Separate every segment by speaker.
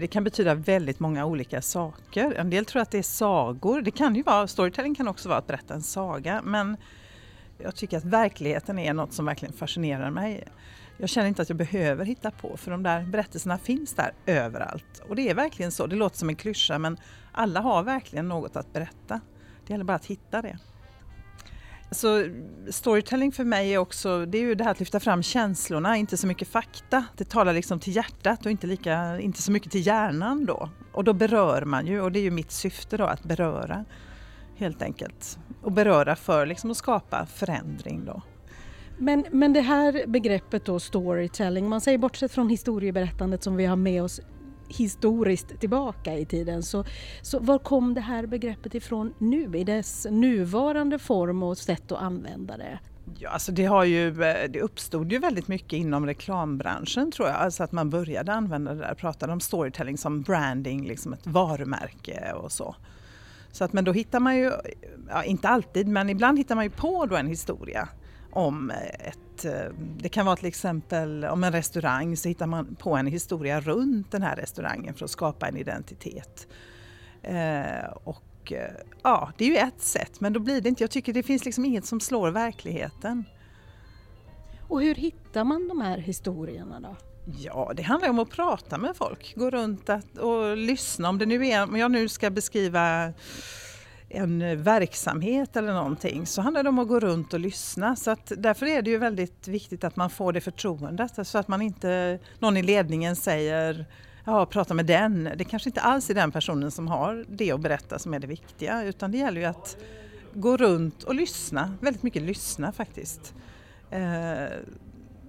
Speaker 1: Det kan betyda väldigt många olika saker. En del tror att det är sagor. Det kan ju vara, storytelling kan också vara att berätta en saga men jag tycker att verkligheten är något som verkligen fascinerar mig. Jag känner inte att jag behöver hitta på för de där berättelserna finns där överallt. Och det är verkligen så, det låter som en klyscha men alla har verkligen något att berätta. Det gäller bara att hitta det. Så storytelling för mig är också, det är ju det här att lyfta fram känslorna, inte så mycket fakta. Det talar liksom till hjärtat och inte, lika, inte så mycket till hjärnan då. Och då berör man ju och det är ju mitt syfte då att beröra helt enkelt. Och beröra för liksom att skapa förändring då.
Speaker 2: Men, men det här begreppet då storytelling, man säger bortsett från historieberättandet som vi har med oss historiskt tillbaka i tiden. Så, så var kom det här begreppet ifrån nu i dess nuvarande form och sätt att använda det?
Speaker 1: Ja, alltså det, har ju, eh, det uppstod ju väldigt mycket inom reklambranschen tror jag, alltså att man började använda det där, pratade om storytelling som branding, liksom ett varumärke och så. Så att, men då hittar man ju, ja, inte alltid, men ibland hittar man ju på då en historia om ett, eh, det kan vara till exempel om en restaurang så hittar man på en historia runt den här restaurangen för att skapa en identitet. Eh, och eh, ja, det är ju ett sätt men då blir det inte, jag tycker det finns liksom inget som slår verkligheten.
Speaker 2: Och hur hittar man de här historierna då?
Speaker 1: Ja, det handlar om att prata med folk, gå runt och lyssna. Om, det nu är, om jag nu ska beskriva en eh, verksamhet eller någonting så handlar det om att gå runt och lyssna. Så att därför är det ju väldigt viktigt att man får det förtroendet så att man inte, någon i ledningen säger ja, prata med den. Det kanske inte alls är den personen som har det att berätta som är det viktiga utan det gäller ju att gå runt och lyssna, väldigt mycket lyssna faktiskt. Eh,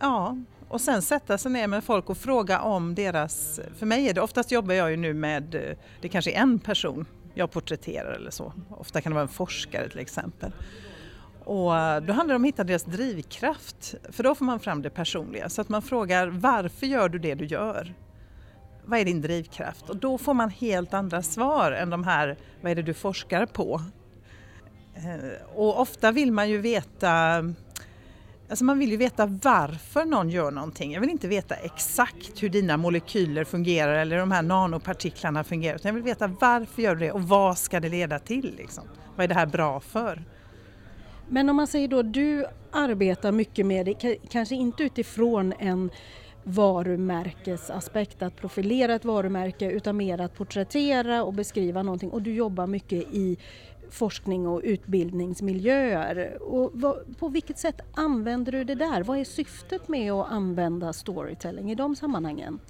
Speaker 1: ja, och sen sätta sig ner med folk och fråga om deras, för mig är det, oftast jobbar jag ju nu med, eh, det kanske är en person jag porträtterar eller så. Ofta kan det vara en forskare till exempel. Och eh, då handlar det om att hitta deras drivkraft, för då får man fram det personliga. Så att man frågar varför gör du det du gör? Vad är din drivkraft? Och då får man helt andra svar än de här, vad är det du forskar på? Eh, och ofta vill man ju veta Alltså man vill ju veta varför någon gör någonting. Jag vill inte veta exakt hur dina molekyler fungerar eller de här nanopartiklarna fungerar. Utan jag vill veta varför gör du det och vad ska det leda till? Liksom? Vad är det här bra för?
Speaker 2: Men om man säger då, du arbetar mycket med det, kanske inte utifrån en varumärkesaspekt, att profilera ett varumärke utan mer att porträttera och beskriva någonting och du jobbar mycket i forskning och utbildningsmiljöer. Och vad, på vilket sätt använder du det där? Vad är syftet med att använda storytelling i de sammanhangen?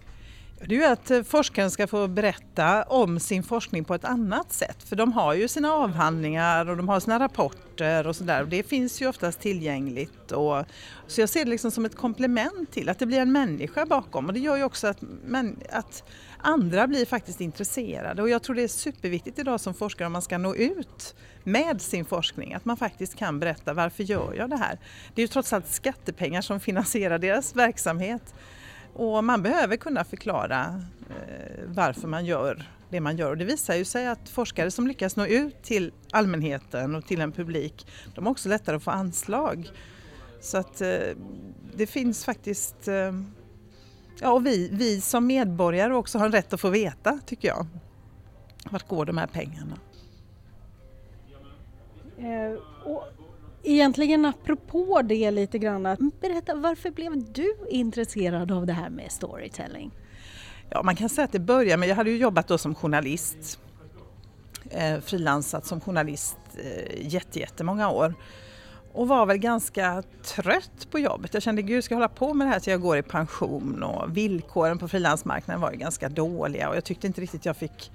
Speaker 1: Det är ju att eh, forskaren ska få berätta om sin forskning på ett annat sätt. För de har ju sina avhandlingar och de har sina rapporter och sådär. Det finns ju oftast tillgängligt. Och, så jag ser det liksom som ett komplement till att det blir en människa bakom. Och det gör ju också att, men, att andra blir faktiskt intresserade. Och jag tror det är superviktigt idag som forskare om man ska nå ut med sin forskning. Att man faktiskt kan berätta varför gör jag det här? Det är ju trots allt skattepengar som finansierar deras verksamhet. Och man behöver kunna förklara eh, varför man gör det man gör. Och det visar ju sig att forskare som lyckas nå ut till allmänheten och till en publik, de har också lättare att få anslag. Så att eh, det finns faktiskt, eh, ja och vi, vi som medborgare också har en rätt att få veta tycker jag. Vart går de här pengarna?
Speaker 2: Eh, och Egentligen apropå det lite grann, berätta varför blev du intresserad av det här med storytelling?
Speaker 1: Ja, man kan säga att det började med, jag hade ju jobbat då som journalist, eh, frilansat som journalist eh, jättemånga år och var väl ganska trött på jobbet. Jag kände gud ska jag hålla på med det här tills jag går i pension och villkoren på frilansmarknaden var ju ganska dåliga och jag tyckte inte riktigt jag fick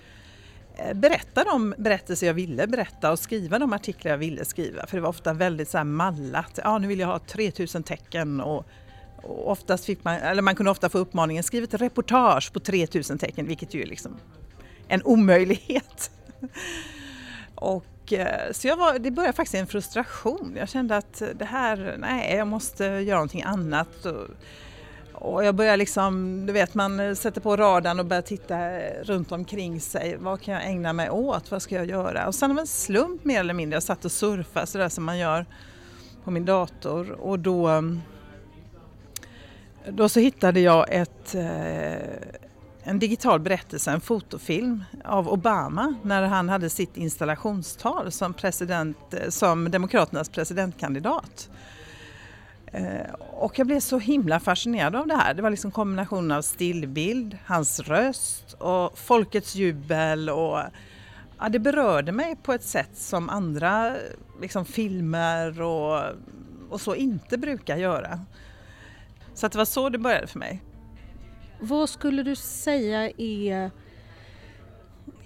Speaker 1: Eh, berätta de berättelser jag ville berätta och skriva de artiklar jag ville skriva. För det var ofta väldigt så här mallat. Ja, nu vill jag ha 3000 tecken och, och oftast fick man, eller man kunde ofta få uppmaningen skriv ett reportage på 3000 tecken, vilket ju är liksom en omöjlighet. och eh, så jag var, det började faktiskt i en frustration. Jag kände att det här, nej, jag måste göra någonting annat. Och, och jag börjar liksom, du vet man sätter på radarn och börjar titta runt omkring sig. Vad kan jag ägna mig åt? Vad ska jag göra? Och sen av en slump mer eller mindre, jag satt och surfade sådär som man gör på min dator och då, då så hittade jag ett, eh, en digital berättelse, en fotofilm av Obama när han hade sitt installationstal som, president, eh, som Demokraternas presidentkandidat. Eh, och jag blev så himla fascinerad av det här. Det var liksom kombinationen av stillbild, hans röst och folkets jubel. Och, ja, det berörde mig på ett sätt som andra liksom, filmer och, och så inte brukar göra. Så att det var så det började för mig.
Speaker 2: Vad skulle du säga är,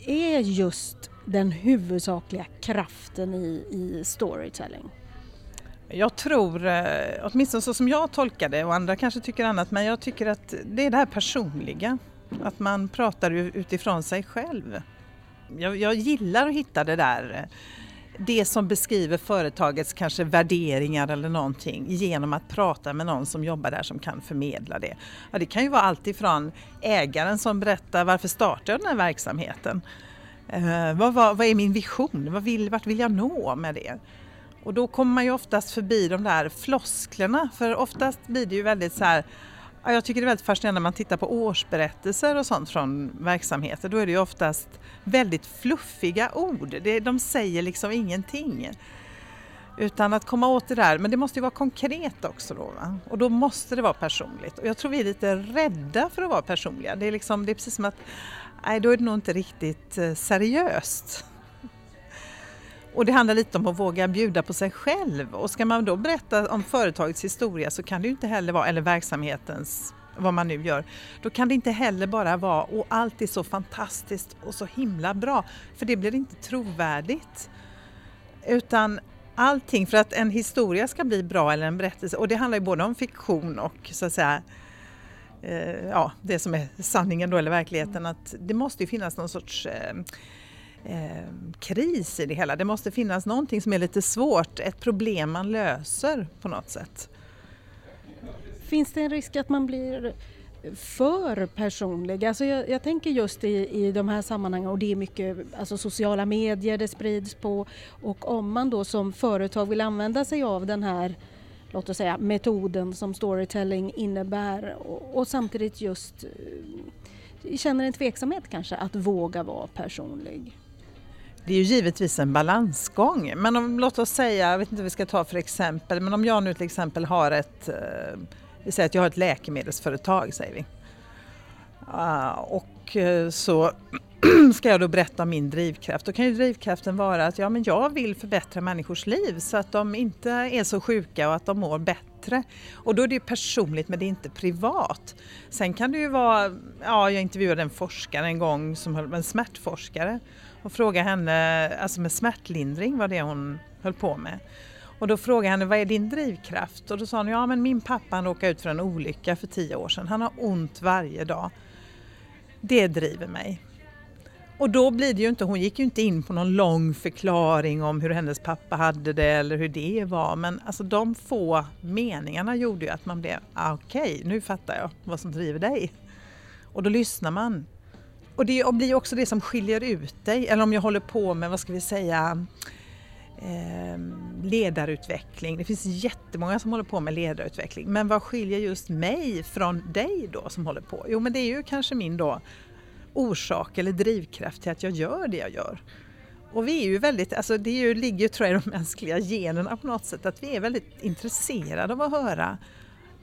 Speaker 2: är just den huvudsakliga kraften i, i storytelling?
Speaker 1: Jag tror, eh, åtminstone så som jag tolkar det och andra kanske tycker annat, men jag tycker att det är det här personliga. Att man pratar utifrån sig själv. Jag, jag gillar att hitta det där, eh, det som beskriver företagets kanske värderingar eller någonting genom att prata med någon som jobbar där som kan förmedla det. Ja, det kan ju vara allt ifrån ägaren som berättar varför startar jag den här verksamheten? Eh, vad, vad, vad, är min vision? Vad vill, vart vill jag nå med det? Och då kommer man ju oftast förbi de där flosklerna för oftast blir det ju väldigt så här jag tycker det är väldigt fascinerande när man tittar på årsberättelser och sånt från verksamheter. Då är det ju oftast väldigt fluffiga ord. de säger liksom ingenting. Utan att komma åt det där, men det måste ju vara konkret också då. Va? Och då måste det vara personligt. Och jag tror vi är lite rädda för att vara personliga. Det är, liksom, det är precis som att, nej då är det nog inte riktigt eh, seriöst. Och det handlar lite om att våga bjuda på sig själv. Och ska man då berätta om företagets historia så kan det ju inte heller vara, eller verksamhetens, vad man nu gör, då kan det inte heller bara vara och allt är så fantastiskt och så himla bra. För det blir inte trovärdigt. Utan allting, för att en historia ska bli bra eller en berättelse, och det handlar ju både om fiktion och så att säga eh, ja, det som är sanningen då eller verkligheten, att det måste ju finnas någon sorts eh, eh, kris i det hela. Det måste finnas någonting som är lite svårt, ett problem man löser på något sätt.
Speaker 2: Finns det en risk att man blir för personlig. Alltså jag, jag, tänker just i, i de här sammanhangen och det är mycket alltså sociala medier det sprids på och om man då som företag vill använda sig av den här låt oss säga metoden som storytelling innebär och, och samtidigt just eh, känner en tveksamhet kanske att våga vara personlig.
Speaker 1: Det är ju givetvis en balansgång. Men om, låt oss säga, jag vet inte vad vi ska ta för exempel, men om jag nu till exempel har ett, eh, vi säger att jag har ett läkemedelsföretag säger vi. Uh, och eh, så ska jag då berätta om min drivkraft. Då kan ju drivkraften vara att ja, men jag vill förbättra människors liv så att de inte är så sjuka och att de mår bättre. Och då är det personligt men det är inte privat. Sen kan det ju vara, ja jag intervjuade en forskare en gång, som en smärtforskare och frågade henne, alltså med smärtlindring var det hon höll på med. Och då frågade jag henne, vad är din drivkraft? Och då sa hon, ja men min pappa han råkade ut för en olycka för tio år sedan. Han har ont varje dag. Det driver mig. Och då blir det ju inte, hon gick ju inte in på någon lång förklaring om hur hennes pappa hade det eller hur det var. Men alltså de få meningarna gjorde ju att man blev, ah, okej okay, nu fattar jag vad som driver dig. Och då lyssnar man. Och det blir också det som skiljer ut dig. Eller om jag håller på med, vad ska vi säga, eh, ledarutveckling. Det finns jättemånga som håller på med ledarutveckling. Men vad skiljer just mig från dig då som håller på? Jo men det är ju kanske min då orsak eller drivkraft till att jag gör det jag gör. Och vi är ju väldigt, alltså det ju, ligger ju tror jag i de mänskliga generna på något sätt att vi är väldigt intresserade av att höra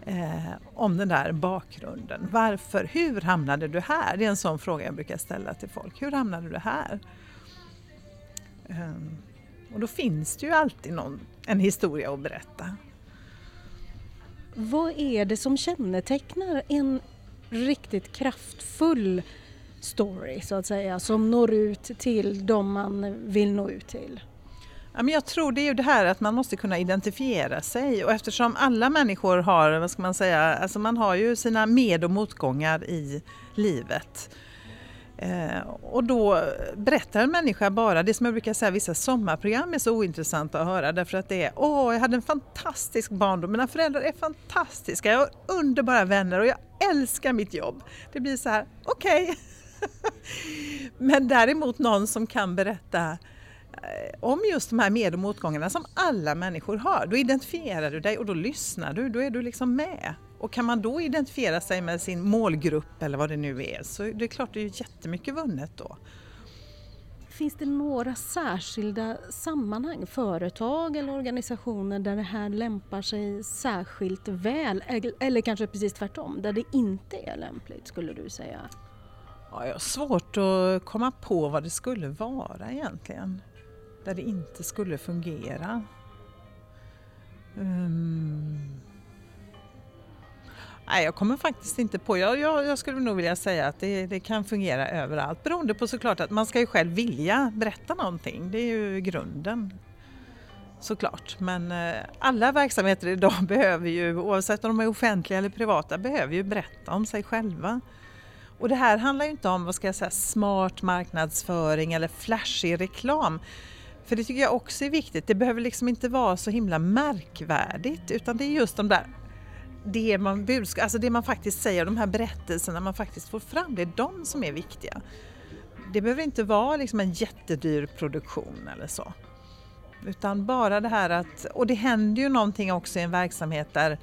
Speaker 1: eh, om den där bakgrunden. Varför, hur hamnade du här? Det är en sån fråga jag brukar ställa till folk. Hur hamnade du här? Eh, och då finns det ju alltid någon, en historia att berätta.
Speaker 2: Vad är det som kännetecknar en riktigt kraftfull story så att säga som når ut till de man vill nå ut till?
Speaker 1: Ja, men jag tror det är ju det här att man måste kunna identifiera sig och eftersom alla människor har, vad ska man säga, alltså man har ju sina med och motgångar i livet. Eh, och då berättar en människa bara det som jag brukar säga, vissa sommarprogram är så ointressanta att höra därför att det är åh, jag hade en fantastisk barndom, mina föräldrar är fantastiska, jag har underbara vänner och jag älskar mitt jobb. Det blir så här, okej. Okay. Men däremot någon som kan berätta om just de här med och motgångarna som alla människor har. Då identifierar du dig och då lyssnar du, då är du liksom med. Och kan man då identifiera sig med sin målgrupp eller vad det nu är så det är klart det är jättemycket vunnet då.
Speaker 2: Finns det några särskilda sammanhang, företag eller organisationer där det här lämpar sig särskilt väl? Eller kanske precis tvärtom, där det inte är lämpligt skulle du säga?
Speaker 1: Ja, jag har svårt att komma på vad det skulle vara egentligen. Där det inte skulle fungera. Um... Nej, jag kommer faktiskt inte på. Jag, jag, jag skulle nog vilja säga att det, det, kan fungera överallt beroende på såklart att man ska ju själv vilja berätta någonting. Det är ju grunden. Såklart, men eh, alla verksamheter idag behöver ju, oavsett om de är offentliga eller privata, behöver ju berätta om sig själva. Och det här handlar ju inte om vad ska jag säga, smart marknadsföring eller flashig reklam. För det tycker jag också är viktigt. Det behöver liksom inte vara så himla märkvärdigt utan det är just de där det man, budskap, alltså det man faktiskt säger, de här berättelserna man faktiskt får fram, det är de som är viktiga. Det behöver inte vara liksom en jättedyr produktion eller så. Utan bara det här att, och det händer ju någonting också i en verksamhet där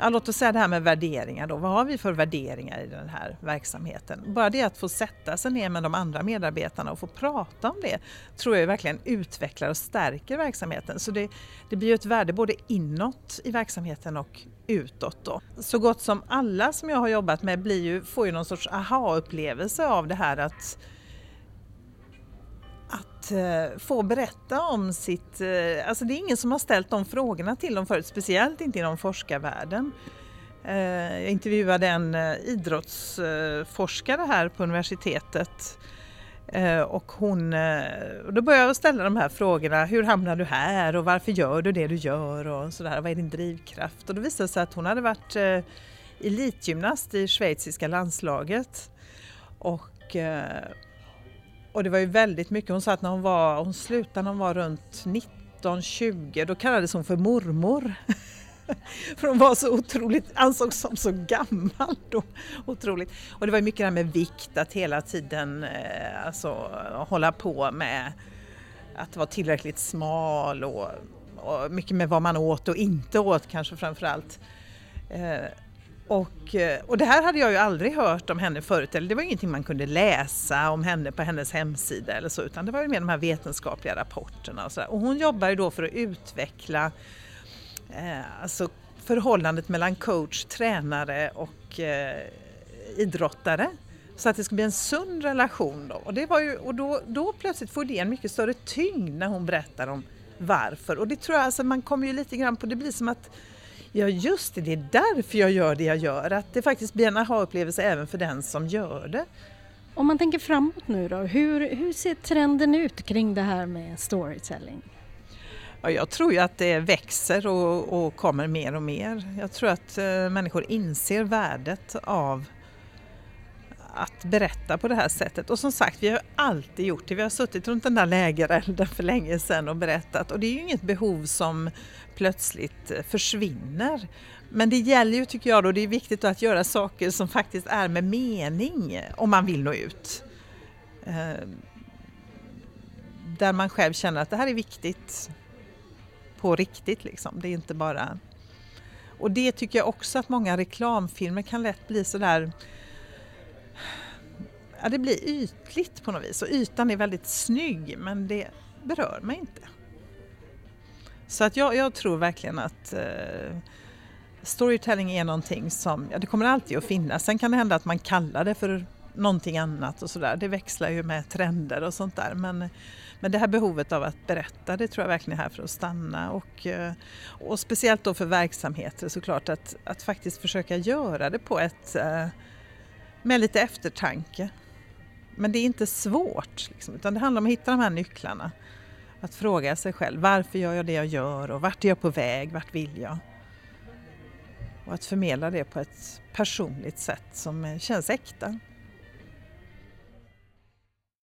Speaker 1: Ja, låt oss säga det här med värderingar då. Vad har vi för värderingar i den här verksamheten? Bara det att få sätta sig ner med de andra medarbetarna och få prata om det tror jag verkligen utvecklar och stärker verksamheten. Så det, det blir ju ett värde både inåt i verksamheten och utåt. Då. Så gott som alla som jag har jobbat med blir ju, får ju någon sorts aha-upplevelse av det här att att eh, få berätta om sitt... Eh, alltså det är ingen som har ställt de frågorna till dem förut, speciellt inte inom forskarvärlden. Eh, jag intervjuade en idrottsforskare här på universitetet och hon, då började jag ställa de här frågorna. Hur hamnar du här och varför gör du det du gör och sådär. Vad är din drivkraft? Och då visade det sig att hon hade varit elitgymnast i schweiziska landslaget. Och och det var ju väldigt mycket, hon sa att när hon var, hon slutade när hon var runt 19-20, då kallades hon för mormor. för hon var så otroligt, ansågs som så gammal då. Otroligt. Och det var mycket det här med vikt, att hela tiden eh, alltså, hålla på med att vara tillräckligt smal och, och mycket med vad man åt och inte åt kanske framförallt. Eh, och, eh, och det här hade jag ju aldrig hört om henne förut, eller det var ingenting man kunde läsa om henne på hennes hemsida eller så, utan det var ju mer de här vetenskapliga rapporterna och sådär. Och hon jobbar ju då för att utveckla eh, alltså förhållandet mellan coach, tränare och eh, idrottare. Så att det ska bli en sund relation då. Och, det var ju, och då, då plötsligt får det en mycket större tyngd när hon berättar om varför. Och det tror jag, alltså man kommer ju lite grann på, det blir som att Ja just det, det är därför jag gör det jag gör. Att det faktiskt blir en aha-upplevelse även för den som gör det.
Speaker 2: Om man tänker framåt nu då, hur, hur ser trenden ut kring det här med storytelling?
Speaker 1: Ja, jag tror ju att det växer och, och kommer mer och mer. Jag tror att äh, människor inser värdet av att berätta på det här sättet. Och som sagt, vi har alltid gjort det. Vi har suttit runt den där lägerelden för länge sedan och berättat och det är ju inget behov som plötsligt försvinner. Men det gäller ju, tycker jag, då, det är viktigt att göra saker som faktiskt är med mening om man vill nå ut. Ehm, där man själv känner att det här är viktigt på riktigt liksom. Det är inte bara... Och det tycker jag också att många reklamfilmer kan lätt bli sådär ja, det blir ytligt på något vis och ytan är väldigt snygg men det berör mig inte. Så att jag, jag tror verkligen att eh, storytelling är någonting som, ja det kommer alltid att finnas. Sen kan det hända att man kallar det för någonting annat och sådär. Det växlar ju med trender och sånt där. Men, men det här behovet av att berätta, det tror jag verkligen är här för att stanna. Och, eh, och speciellt då för verksamheter såklart, att, att faktiskt försöka göra det på ett eh, med lite eftertanke. Men det är inte svårt, liksom, utan det handlar om att hitta de här nycklarna. Att fråga sig själv, varför gör jag det jag gör och vart är jag på väg, vart vill jag? Och att förmedla det på ett personligt sätt som känns äkta.